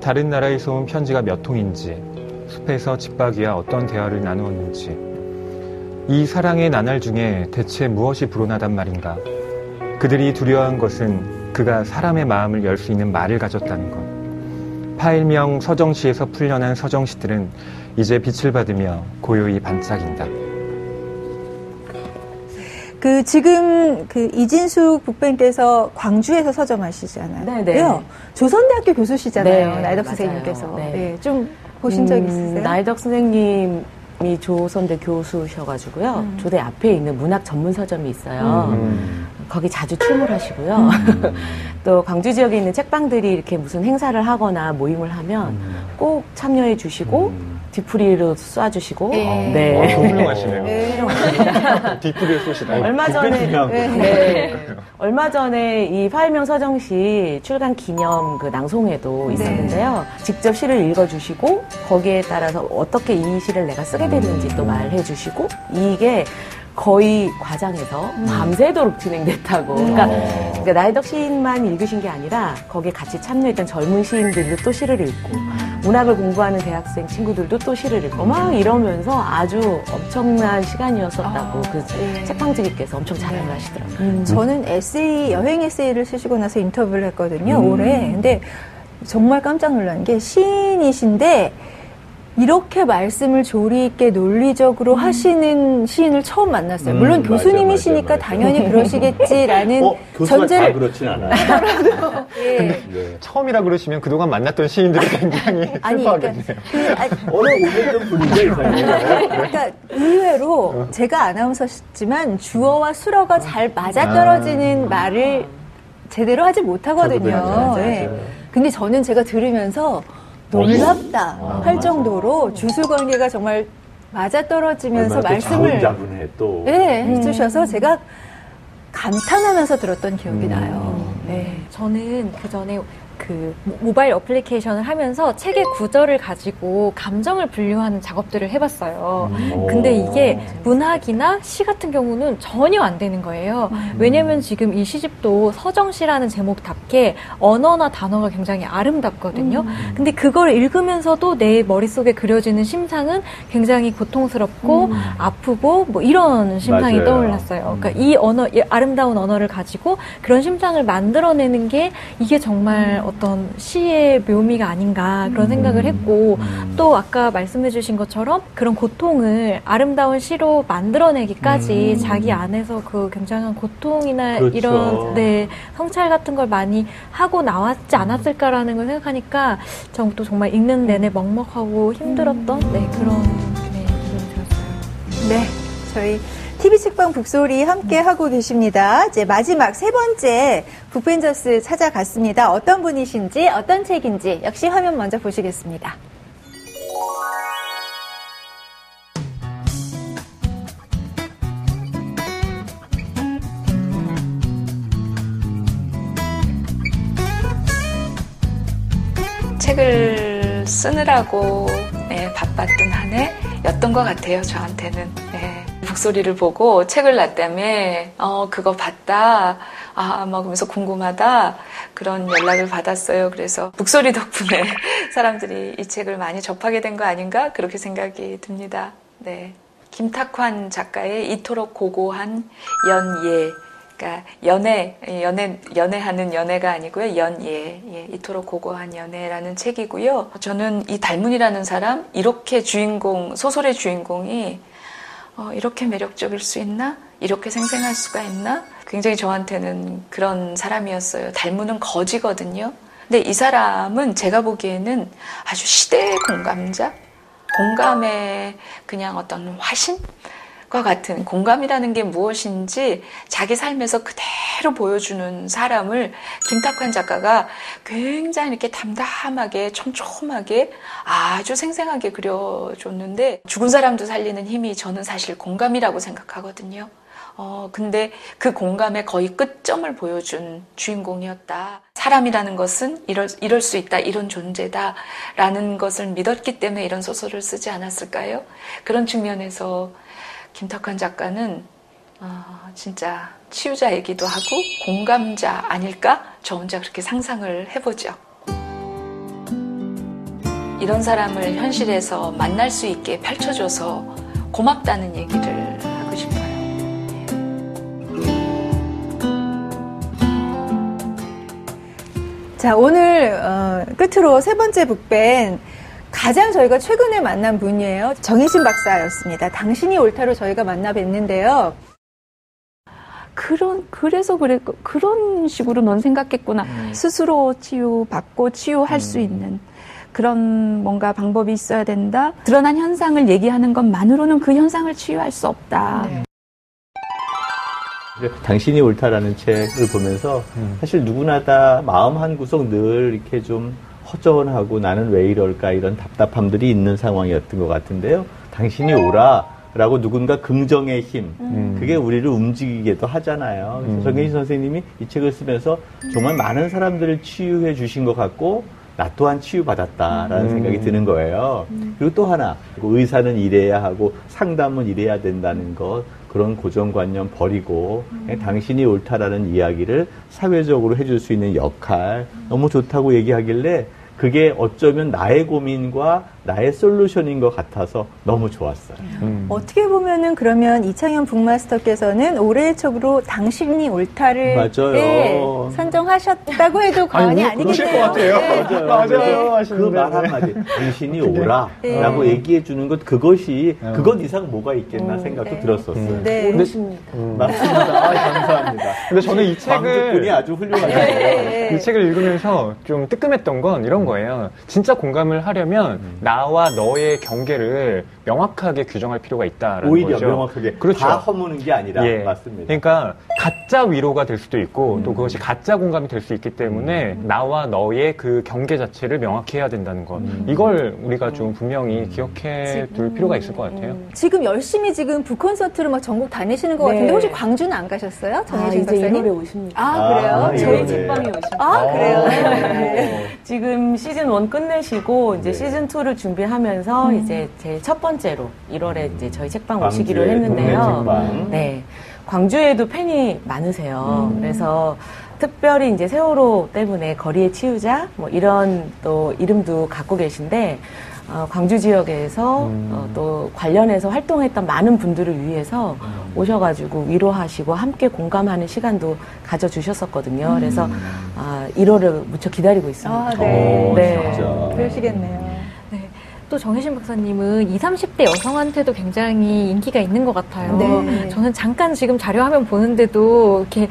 다른 나라에서 온 편지가 몇 통인지, 숲에서 집박이와 어떤 대화를 나누었는지. 이 사랑의 나날 중에 대체 무엇이 불어나단 말인가? 그들이 두려워한 것은 그가 사람의 마음을 열 수 있는 말을 가졌다는 것. 파일명 서정시에서 풀려난 서정시들은 이제 빛을 받으며 고요히 반짝인다. 그 지금 그 이진숙 북뱅께서 광주에서 서점하시잖아요. 네네. 네. 조선대학교 교수시잖아요. 네, 나이덕 선생님께서. 네. 네. 좀 보신 적 음, 있으세요? 나이덕 선생님이 조선대 교수셔가지고요. 음. 조대 앞에 있는 문학 전문 서점이 있어요. 음. 거기 자주 출몰하시고요. 음. 또 광주 지역에 있는 책방들이 이렇게 무슨 행사를 하거나 모임을 하면 음. 꼭 참여해 주시고 음. 뒤풀이로 쏴주시고. 네. 네. 어, 훌륭하시네요. 네. 뒤풀이를 쏘시다. 얼마 전에 네. 네. 얼마 전에 이 파일명 서정 시 출간 기념 그 낭송회도 네. 있었는데요. 직접 시를 읽어주시고 거기에 따라서 어떻게 이 시를 내가 쓰게 됐는지 또 말해주시고 이게 거의 과장해서 음. 밤새도록 진행됐다고. 음. 그러니까, 그러니까 나이덕 시인만 읽으신 게 아니라 거기에 같이 참여했던 젊은 시인들도 또 시를 읽고 문학을 공부하는 대학생 친구들도 또 시를 읽고 막 이러면서 아주 엄청난 시간이었었다고 아, 그 네. 책방지기께서 엄청 자랑을 네. 하시더라고요. 음. 저는 에세이 여행 에세이를 쓰시고 나서 인터뷰를 했거든요 음. 올해. 근데 정말 깜짝 놀란 게 시인이신데 이렇게 말씀을 조리 있게 논리적으로 음. 하시는 시인을 처음 만났어요. 물론 음, 교수님이시니까 맞아, 맞아, 당연히 그러시겠지라는 어, 전제를 그렇진 않아요. 예. 근데 네. 처음이라 그러시면 그동안 만났던 시인들이 굉장히 아니, 슬퍼하겠네요. 그러니까 그, 어느 오래된 분인데 그러니까 의외로 어. 제가 아나운서지만 주어와 수어가 잘 맞아떨어지는 아. 말을 제대로 하지 못하거든요. 예. 근데 저는 제가 들으면서 놀랍다 아, 할 정도로 주술 관계가 정말 맞아떨어지면서 말씀을 자분해 또 네, 해주셔서 제가 감탄하면서 들었던 기억이 음. 나요. 네. 저는 그 전에 그 모바일 어플리케이션을 하면서 책의 구절을 가지고 감정을 분류하는 작업들을 해봤어요. 음. 근데 이게 문학이나 시 같은 경우는 전혀 안 되는 거예요. 음. 왜냐면 지금 이 시집도 서정시라는 제목답게 언어나 단어가 굉장히 아름답거든요. 음. 근데 그걸 읽으면서도 내 머릿속에 그려지는 심상은 굉장히 고통스럽고 음. 아프고 뭐 이런 심상이 맞아요. 떠올랐어요. 그러니까 이 언어, 이 아름다운 언어를 가지고 그런 심상을 만들어내는 게 이게 정말 어떤 시의 묘미가 아닌가 그런 생각을 했고 음. 또 아까 말씀해주신 것처럼 그런 고통을 아름다운 시로 만들어내기까지 음. 자기 안에서 그 굉장한 고통이나 그렇죠. 이런 네 성찰 같은 걸 많이 하고 나왔지 않았을까라는 걸 생각하니까 전또 정말 읽는 내내 먹먹하고 힘들었던 네 그런 네 기분이 들었어요. 네 저희 TV 책방 북소리 함께 하고 계십니다. 이제 마지막 세 번째 북벤저스 찾아갔습니다. 어떤 분이신지 어떤 책인지 역시 화면 먼저 보시겠습니다. 책을 쓰느라고 네, 바빴던 한 해였던 것 같아요, 저한테는. 네. 북소리를 보고 책을 놨다며, 어, 그거 봤다. 아, 막 그러면서 궁금하다. 그런 연락을 받았어요. 그래서 북소리 덕분에 사람들이 이 책을 많이 접하게 된 거 아닌가? 그렇게 생각이 듭니다. 네. 김탁환 작가의 이토록 고고한 연예. 그러니까 연애, 연애, 연애하는 연애가 아니고요. 연예. 예, 이토록 고고한 연애라는 책이고요. 저는 이 달문이라는 사람, 이렇게 주인공, 소설의 주인공이 어, 이렇게 매력적일 수 있나? 이렇게 생생할 수가 있나? 굉장히 저한테는 그런 사람이었어요. 닮은 거지거든요. 근데 이 사람은 제가 보기에는 아주 시대의 공감자? 공감의 그냥 어떤 화신? 과 같은 공감이라는 게 무엇인지 자기 삶에서 그대로 보여주는 사람을 김탁환 작가가 굉장히 이렇게 담담하게 촘촘하게 아주 생생하게 그려줬는데 죽은 사람도 살리는 힘이 저는 사실 공감이라고 생각하거든요. 어, 근데 그 공감의 거의 끝점을 보여준 주인공이었다. 사람이라는 것은 이럴, 이럴 수 있다, 이런 존재다, 라는 것을 믿었기 때문에 이런 소설을 쓰지 않았을까요? 그런 측면에서 김탁환 작가는 어, 진짜 치유자이기도 하고 공감자 아닐까? 저 혼자 그렇게 상상을 해보죠. 이런 사람을 현실에서 만날 수 있게 펼쳐줘서 고맙다는 얘기를 하고 싶어요. 자, 오늘 어, 끝으로 세 번째 북밴 가장 저희가 최근에 만난 분이에요. 정희신 박사였습니다. 당신이 옳다로 저희가 만나 뵀는데요. 그런 그래서 그래 그런 식으로 넌 생각했구나. 음. 스스로 치유받고 치유할 음. 수 있는 그런 뭔가 방법이 있어야 된다. 드러난 현상을 얘기하는 것만으로는 그 현상을 치유할 수 없다. 네. 당신이 옳다라는 책을 보면서 음. 사실 누구나 다 마음 한 구석 늘 이렇게 좀 허전하고 나는 왜 이럴까 이런 답답함들이 있는 상황이었던 것 같은데요. 당신이 오라. 라고 누군가 긍정의 힘, 음. 그게 우리를 움직이게도 하잖아요. 그래서 음. 정혜진 선생님이 이 책을 쓰면서 정말 많은 사람들을 치유해 주신 것 같고, 나 또한 치유받았다라는 음. 생각이 드는 거예요. 음. 그리고 또 하나, 의사는 이래야 하고 상담은 이래야 된다는 것, 그런 고정관념 버리고 음. 당신이 옳다라는 이야기를 사회적으로 해줄 수 있는 역할 너무 좋다고 얘기하길래 그게 어쩌면 나의 고민과 나의 솔루션인 것 같아서 너무 좋았어요. 음. 어떻게 보면은 그러면 이창현 북마스터께서는 올해의 책으로 당신이 옳다를 맞아요. 네, 선정하셨다고 해도 과언이 아니, 아니겠네요. 것 같아요. 네. 맞아요. 맞아요. 그말 한마디 당신이 오라라고 네. 얘기해 주는 것 그것이 음. 그것 이상 뭐가 있겠나 음. 생각도 네. 들었었어요. 음. 네. 음. 맞습니다. 아, 감사합니다. 근데 저는 이 책을 분이 아주 훌륭하네요. 네. 이 책을 읽으면서 좀 뜨끔했던 건 이런 거예요. 진짜 공감을 하려면 음. 나와 너의 경계를 명확하게 규정할 필요가 있다라는 오히려 거죠. 명확하게 그렇죠. 다 허무는 게 아니라 예. 맞습니다. 그러니까 가짜 위로가 될 수도 있고 음. 또 그것이 가짜 공감이 될 수 있기 때문에 음. 나와 너의 그 경계 자체를 명확히 해야 된다는 것 음. 이걸 우리가 좀 분명히 음. 기억해 둘 필요가 있을 것 같아요. 음. 지금 열심히 지금 북콘서트를 막 전국 다니시는 것 네. 같은데 혹시 광주는 안 가셨어요? 정혜진 아, 박사님? 이제 오십니다. 아 그래요? 아, 저희 집방에 오십니다. 아 그래요? 네. 지금 시즌 1 끝내시고 이제 네. 시즌 2를 준비하면서 음. 이제 제일 첫 번째로 1월에 이제 저희 책방 오시기로 했는데요. 네. 광주에도 팬이 많으세요. 음. 그래서 특별히 이제 세월호 때문에 거리의 치유자 뭐 이런 또 이름도 갖고 계신데 어, 광주 지역에서 음. 어, 또 관련해서 활동했던 많은 분들을 위해서 음. 오셔가지고 위로하시고 함께 공감하는 시간도 가져주셨었거든요. 음. 그래서 아, 1월을 무척 기다리고 있습니다. 아, 네. 오, 네. 그러시겠네요. 또 정혜신 박사님은 20, 30대 여성한테도 굉장히 인기가 있는 것 같아요. 네. 저는 잠깐 지금 자료화면 보는데도 이렇게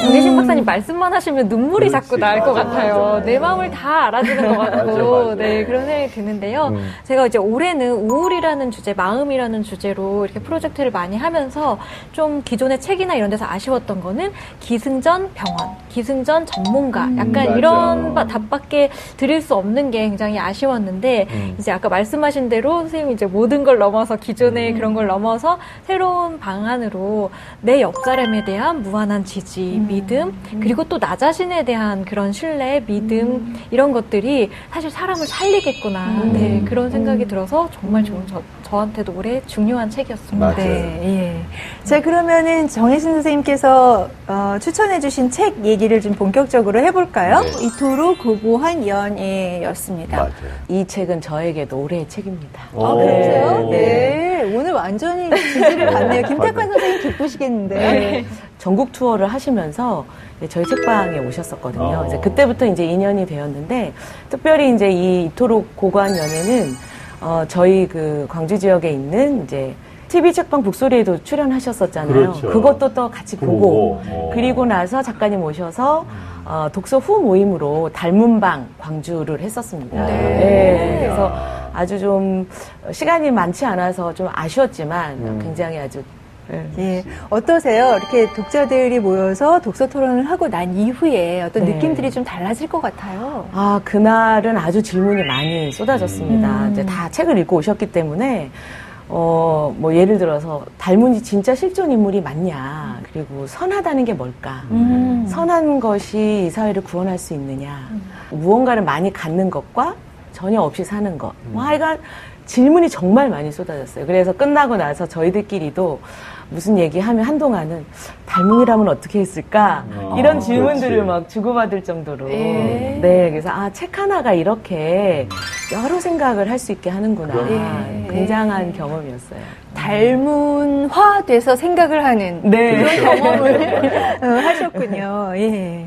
정혜신 음. 박사님 말씀만 하시면 눈물이 그렇지. 자꾸 날 것 같아요. 내 마음을 다 알아주는 것 같고, 맞아, 네, 그런 생각이 드는데요. 음. 제가 이제 올해는 우울이라는 주제, 마음이라는 주제로 이렇게 프로젝트를 많이 하면서 좀 기존의 책이나 이런 데서 아쉬웠던 거는 기승전 병원, 기승전 전문가, 음. 약간 음, 이런 답밖에 드릴 수 없는 게 굉장히 아쉬웠는데, 음. 이제 아까 말씀하신 대로 선생님이 이제 모든 걸 넘어서 기존의 음. 그런 걸 넘어서 새로운 방안으로 내 옆 사람에 대한 무한한 지지, 믿음, 그리고 또 나 자신에 대한 그런 신뢰, 믿음, 음. 이런 것들이 사실 사람을 살리겠구나. 음. 네, 그런 생각이 들어서 정말 좋은 저, 저한테도 올해 중요한 책이었습니다. 네, 예. 자, 그러면은 정혜신 선생님께서 어, 추천해주신 책 얘기를 좀 본격적으로 해볼까요? 네. 이토록 고고한 연애였습니다. 맞아요. 이 책은 저에게도 올해의 책입니다. 아, 그러세요? 네. 네. 오늘 완전히 지지를 받네요. 김탁관 선생님 기쁘시겠는데. 네. 전국 투어를 하시면서 저희 책방에 오셨었거든요. 어. 이제 그때부터 이제 인연이 되었는데 특별히 이제 이 이토록 고관 연애는 어, 저희 그 광주 지역에 있는 이제 TV 책방 북소리에도 출연하셨었잖아요. 그렇죠. 그것도 또 같이 보고, 보고. 어. 그리고 나서 작가님 오셔서 어, 독서 후 모임으로 닮은방 광주를 했었습니다. 네. 네. 그래서 아주 좀 시간이 많지 않아서 좀 아쉬웠지만 음. 굉장히 아주 네. 예. 어떠세요? 이렇게 독자들이 모여서 독서 토론을 하고 난 이후에 어떤 네. 느낌들이 좀 달라질 것 같아요. 아, 그날은 아주 질문이 많이 쏟아졌습니다. 음. 이제 다 책을 읽고 오셨기 때문에 어, 뭐, 예를 들어서, 닮은이 진짜 실존 인물이 맞냐, 그리고 선하다는 게 뭘까, 음. 선한 것이 이 사회를 구원할 수 있느냐, 음. 무언가를 많이 갖는 것과 전혀 없이 사는 것. 뭐, 하여간 질문이 정말 많이 쏟아졌어요. 그래서 끝나고 나서 저희들끼리도 무슨 얘기하면 한동안은 닮은이라면 어떻게 했을까 아, 이런 질문들을 그렇지. 막 주고받을 정도로 예. 네 그래서 아 책 하나가 이렇게 여러 생각을 할 수 있게 하는구나 예. 굉장한 경험이었어요. 닮은화 돼서 생각을 하는 네. 그런 경험을 어, 하셨군요. 예.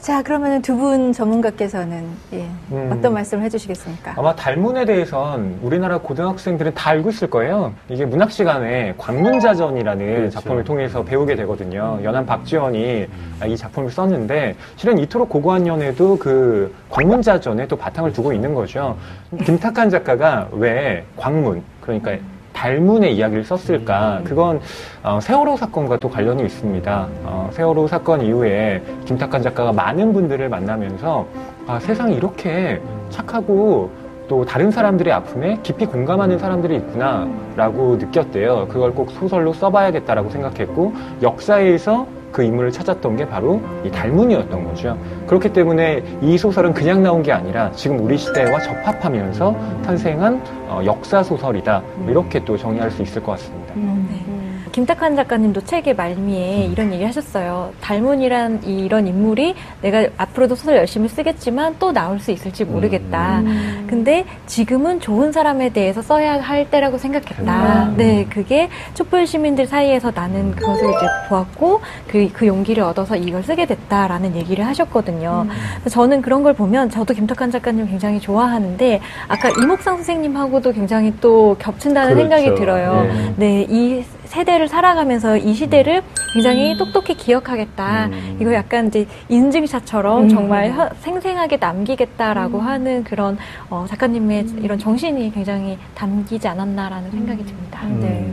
자, 그러면 두 분 전문가께서는 예, 음. 어떤 말씀을 해주시겠습니까? 아마 달문에 대해선 우리나라 고등학생들은 다 알고 있을 거예요. 이게 문학 시간에 광문자전이라는 그렇죠. 작품을 통해서 배우게 되거든요. 음. 연한 박지원이 음. 이 작품을 썼는데 실은 이토록 고고한 연애도 그 광문자전에 또 바탕을 두고 있는 거죠. 김탁한 작가가 왜 광문 그러니까 달문의 이야기를 썼을까? 음. 그건 어, 세월호 사건과 또 관련이 있습니다. 어, 세월호 사건 이후에 김탁한 작가가 많은 분들을 만나면서 아, 세상이 이렇게 착하고 또 다른 사람들의 아픔에 깊이 공감하는 사람들이 있구나라고 느꼈대요. 그걸 꼭 소설로 써봐야겠다라고 생각했고 역사에서 그 인물을 찾았던 게 바로 이 달문이었던 거죠. 그렇기 때문에 이 소설은 그냥 나온 게 아니라 지금 우리 시대와 접합하면서 탄생한 어, 역사 소설이다. 이렇게 또 정의할 수 있을 것 같습니다. 음, 네. 김탁한 작가님도 책의 말미에 음. 이런 얘기 하셨어요. 달문이란 이런 인물이 내가 앞으로도 소설 열심히 쓰겠지만 또 나올 수 있을지 모르겠다. 음. 근데 지금은 좋은 사람에 대해서 써야 할 때라고 생각했다. 음. 네, 그게 촛불 시민들 사이에서 나는 그것을 이제 보았고 그, 그 용기를 얻어서 이걸 쓰게 됐다라는 얘기를 하셨거든요. 음. 저는 그런 걸 보면 저도 김탁한 작가님 굉장히 좋아하는데 아까 이목상 선생님하고도 굉장히 또 겹친다는 그렇죠. 생각이 들어요. 네, 네이 세대를 살아가면서 이 시대를 굉장히 음. 똑똑히 기억하겠다. 음. 이거 약간 이제 인증샷처럼 음. 정말 혀, 생생하게 남기겠다라고 음. 하는 그런 어, 작가님의 음. 이런 정신이 굉장히 담기지 않았나라는 생각이 듭니다. 네.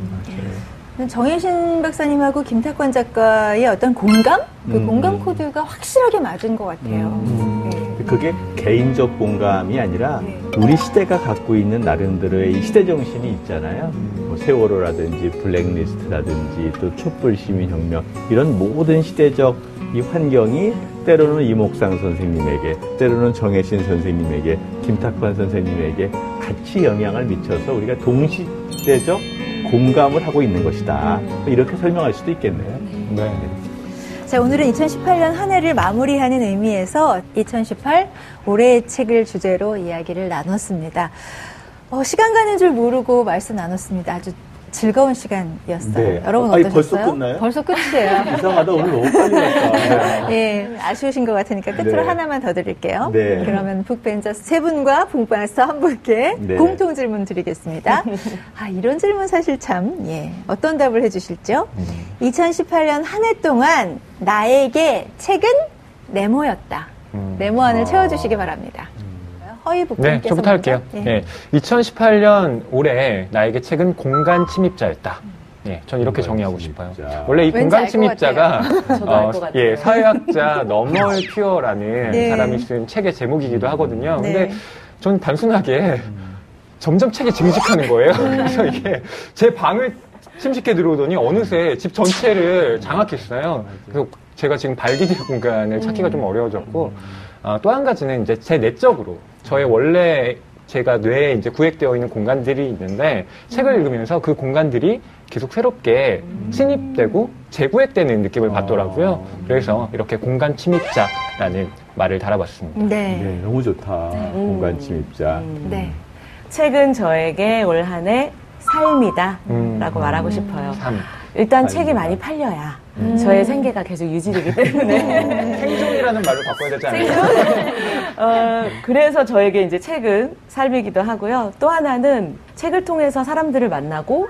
정혜신 박사님하고 김탁관 작가의 어떤 공감? 그 음. 공감 코드가 확실하게 맞은 것 같아요. 음. 네. 그게 개인적 공감이 아니라 네. 우리 시대가 갖고 있는 나름대로의 시대 정신이 있잖아요. 뭐 세월호라든지 블랙리스트라든지 또 촛불 시민혁명 이런 모든 시대적 이 환경이 때로는 이목상 선생님에게, 때로는 정혜신 선생님에게, 김탁관 선생님에게 같이 영향을 미쳐서 우리가 동시대적 공감을 하고 있는 것이다. 이렇게 설명할 수도 있겠네요. 네. 자, 오늘은 2018년 한 해를 마무리하는 의미에서 2018 올해의 책을 주제로 이야기를 나눴습니다. 어, 시간 가는 줄 모르고 말씀 나눴습니다. 아주 즐거운 시간이었어요. 네. 여러분 어떠셨어요? 벌써 끝나요? 벌써 끝이에요. 이상하다. 오늘 너무 빨리 갔다. 네. 네. 아쉬우신 것 같으니까 끝으로 네. 하나만 더 드릴게요. 네. 그러면 북벤저 세 분과 북마스터 한 분께 네. 공통 질문 드리겠습니다. 아, 이런 질문 사실 참, 예. 어떤 답을 해주실죠? 음. 2018년 한 해 동안 나에게 책은 네모였다. 음. 네모 안을 아. 채워주시기 바랍니다. 허이북님께서 네, 저부터 할게요. 네. 네. 2018년 올해 나에게 책은 공간 침입자였다. 네, 전 이렇게 정의하고 침입자. 싶어요. 원래 이 공간 침입자가 어, 예, 사회학자 너멀 퓨어라는 네. 사람이 쓴 책의 제목이기도 하거든요. 네. 근데 전 단순하게 점점 책이 증식하는 거예요. 그래서 이게 제 방을 침식해 들어오더니 어느새 집 전체를 장악했어요. 그래서 제가 지금 발기될 공간을 찾기가 좀 어려워졌고 어, 또한 가지는 이제 제 내적으로 저의 원래 제가 뇌에 이제 구획되어 있는 공간들이 있는데 책을 음. 읽으면서 그 공간들이 계속 새롭게 음. 침입되고 재구획되는 느낌을 받더라고요. 아. 그래서 이렇게 공간 침입자라는 말을 달아봤습니다. 네. 네 너무 좋다. 네. 공간 침입자. 음. 네. 책은 저에게 올 한해 삶이다 라고 음. 말하고 싶어요. 삶. 일단 책이 많이 팔려야 음. 저의 생계가 계속 유지되기 때문에 생존이라는 말로 바꿔야 되지 않을까? 어, 그래서 저에게 이제 책은 삶이기도 하고요. 또 하나는 책을 통해서 사람들을 만나고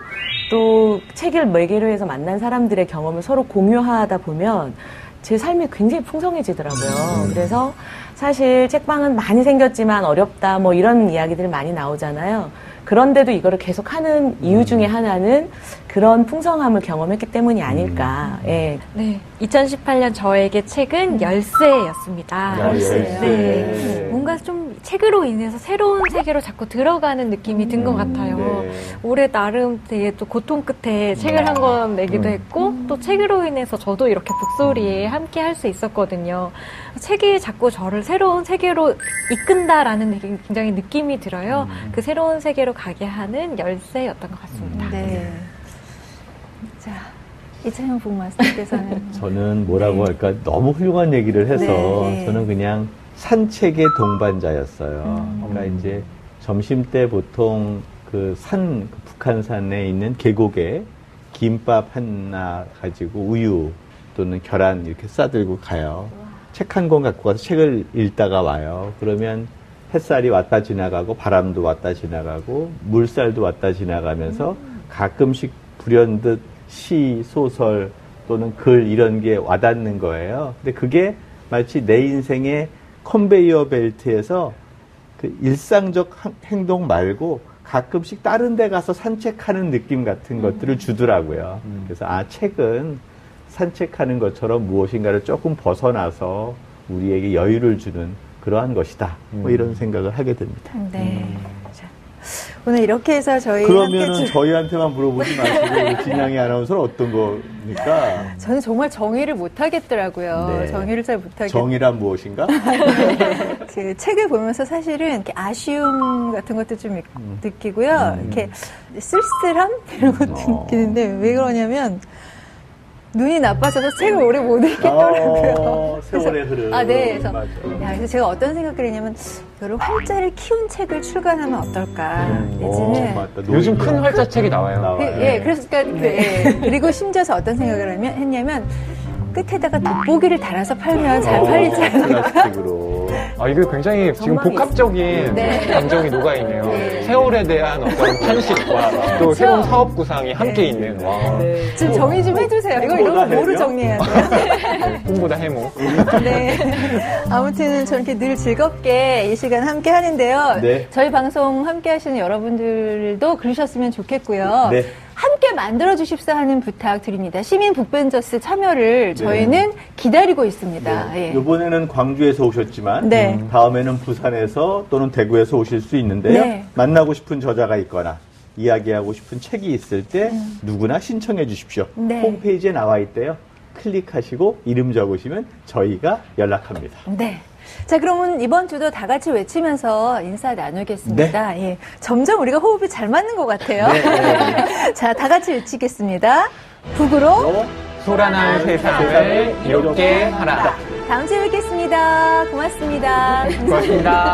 또 책을 매개로 해서 만난 사람들의 경험을 서로 공유하다 보면 제 삶이 굉장히 풍성해지더라고요. 음. 그래서 사실 책방은 많이 생겼지만 어렵다 뭐 이런 이야기들 많이 나오잖아요. 그런데도 이거를 계속 하는 이유 중에 음. 하나는 그런 풍성함을 경험했기 때문이 아닐까. 음. 예. 네. 2018년 저에게 책은 음. 열쇠였습니다. 열쇠. 네. 네. 뭔가 좀 책으로 인해서 새로운 세계로 자꾸 들어가는 느낌이 든것 같아요. 네. 올해 나름 되게 또 고통 끝에 책을 한 권 내기도 했고 또 책으로 인해서 저도 이렇게 북소리에 함께 할 수 있었거든요. 책이 자꾸 저를 새로운 세계로 이끈다라는 굉장히 느낌이 들어요. 그 새로운 세계로 가게 하는 열쇠였던 것 같습니다. 네. 자, 이창현 부마스터께서는 저는 뭐라고 네. 할까 너무 훌륭한 얘기를 해서 네, 네. 저는 그냥 산책의 동반자였어요. 음. 그러니까 이제 점심 때 보통 그 산 그 북한산에 있는 계곡에 김밥 하나 가지고 우유 또는 계란 이렇게 싸들고 가요. 책 한 권 갖고 가서 책을 읽다가 와요. 그러면 햇살이 왔다 지나가고 바람도 왔다 지나가고 물살도 왔다 지나가면서 가끔씩 불현듯 시, 소설 또는 글 이런 게 와닿는 거예요. 근데 그게 마치 내 인생의 컨베이어 벨트에서 그 일상적 행동 말고 가끔씩 다른 데 가서 산책하는 느낌 같은 것들을 주더라고요. 그래서 아, 책은 산책하는 것처럼 무엇인가를 조금 벗어나서 우리에게 여유를 주는 그러한 것이다. 뭐 이런 생각을 하게 됩니다. 네. 오늘 이렇게 해서 저희 그러면은 저희한테만 물어보지 마시고 진양이 아나운서는 어떤 거니까? 저는 정말 정의를 못 하겠더라고요. 네. 정의를 잘 못하겠. 정의란 무엇인가? 그 책을 보면서 사실은 이렇게 아쉬움 같은 것도 좀 음. 느끼고요. 음. 이렇게 쓸쓸함 이런 것도 어. 느끼는데 왜 그러냐면 눈이 나빠져서 책을 오래 못 읽겠더라고요. 어, 세월의 흐름. 아, 네. 그래서, 맞아. 야, 그래서 제가 어떤 생각을 했냐면, 이거를 활자를 키운 책을 출간하면 어떨까. 음, 내지는. 오, 요즘 큰 활자 책이 나와요. 나와요. 그, 예, 그래서, 그러니까, 그, 예. 그리고 심지어서 어떤 생각을 하면, 했냐면, 끝에다가 돋보기를 달아서 팔면 잘 팔리지 않을까? 아, 이게 굉장히 지금 복합적인 네. 감정이 녹아있네요. 네. 세월에 대한 어떤 탄식과 또? 새로운 사업 구상이 함께 네. 있는. 와. 네. 지금 정의 좀 해주세요. 이거 이런 거 뭐로 정리해야 돼요? 꿈보다 해모. 네. 아무튼 저렇게 늘 즐겁게 이 시간 함께 하는데요. 네. 저희 방송 함께 하시는 여러분들도 그러셨으면 좋겠고요. 네. 함께 만들어 주십사 하는 부탁 드립니다. 시민 북벤저스 참여를 네. 저희는 네. 기다리고 있습니다. 네. 예. 이번에는 광주에서 오셨지만 네. 음, 다음에는 부산에서 또는 대구에서 오실 수 있는데요. 네. 만나고 싶은 저자가 있거나 이야기하고 싶은 책이 있을 때 음. 누구나 신청해 주십시오. 네. 홈페이지에 나와 있대요. 클릭하시고 이름 적으시면 저희가 연락합니다. 네. 자, 그러면 이번 주도 다 같이 외치면서 인사 나누겠습니다. 네. 예. 점점 우리가 호흡이 잘 맞는 것 같아요. 네. 자, 다 같이 외치겠습니다. 북으로 소란한 세상을 이롭게 하라. 다음 주에 뵙겠습니다. 고맙습니다. 고맙습니다.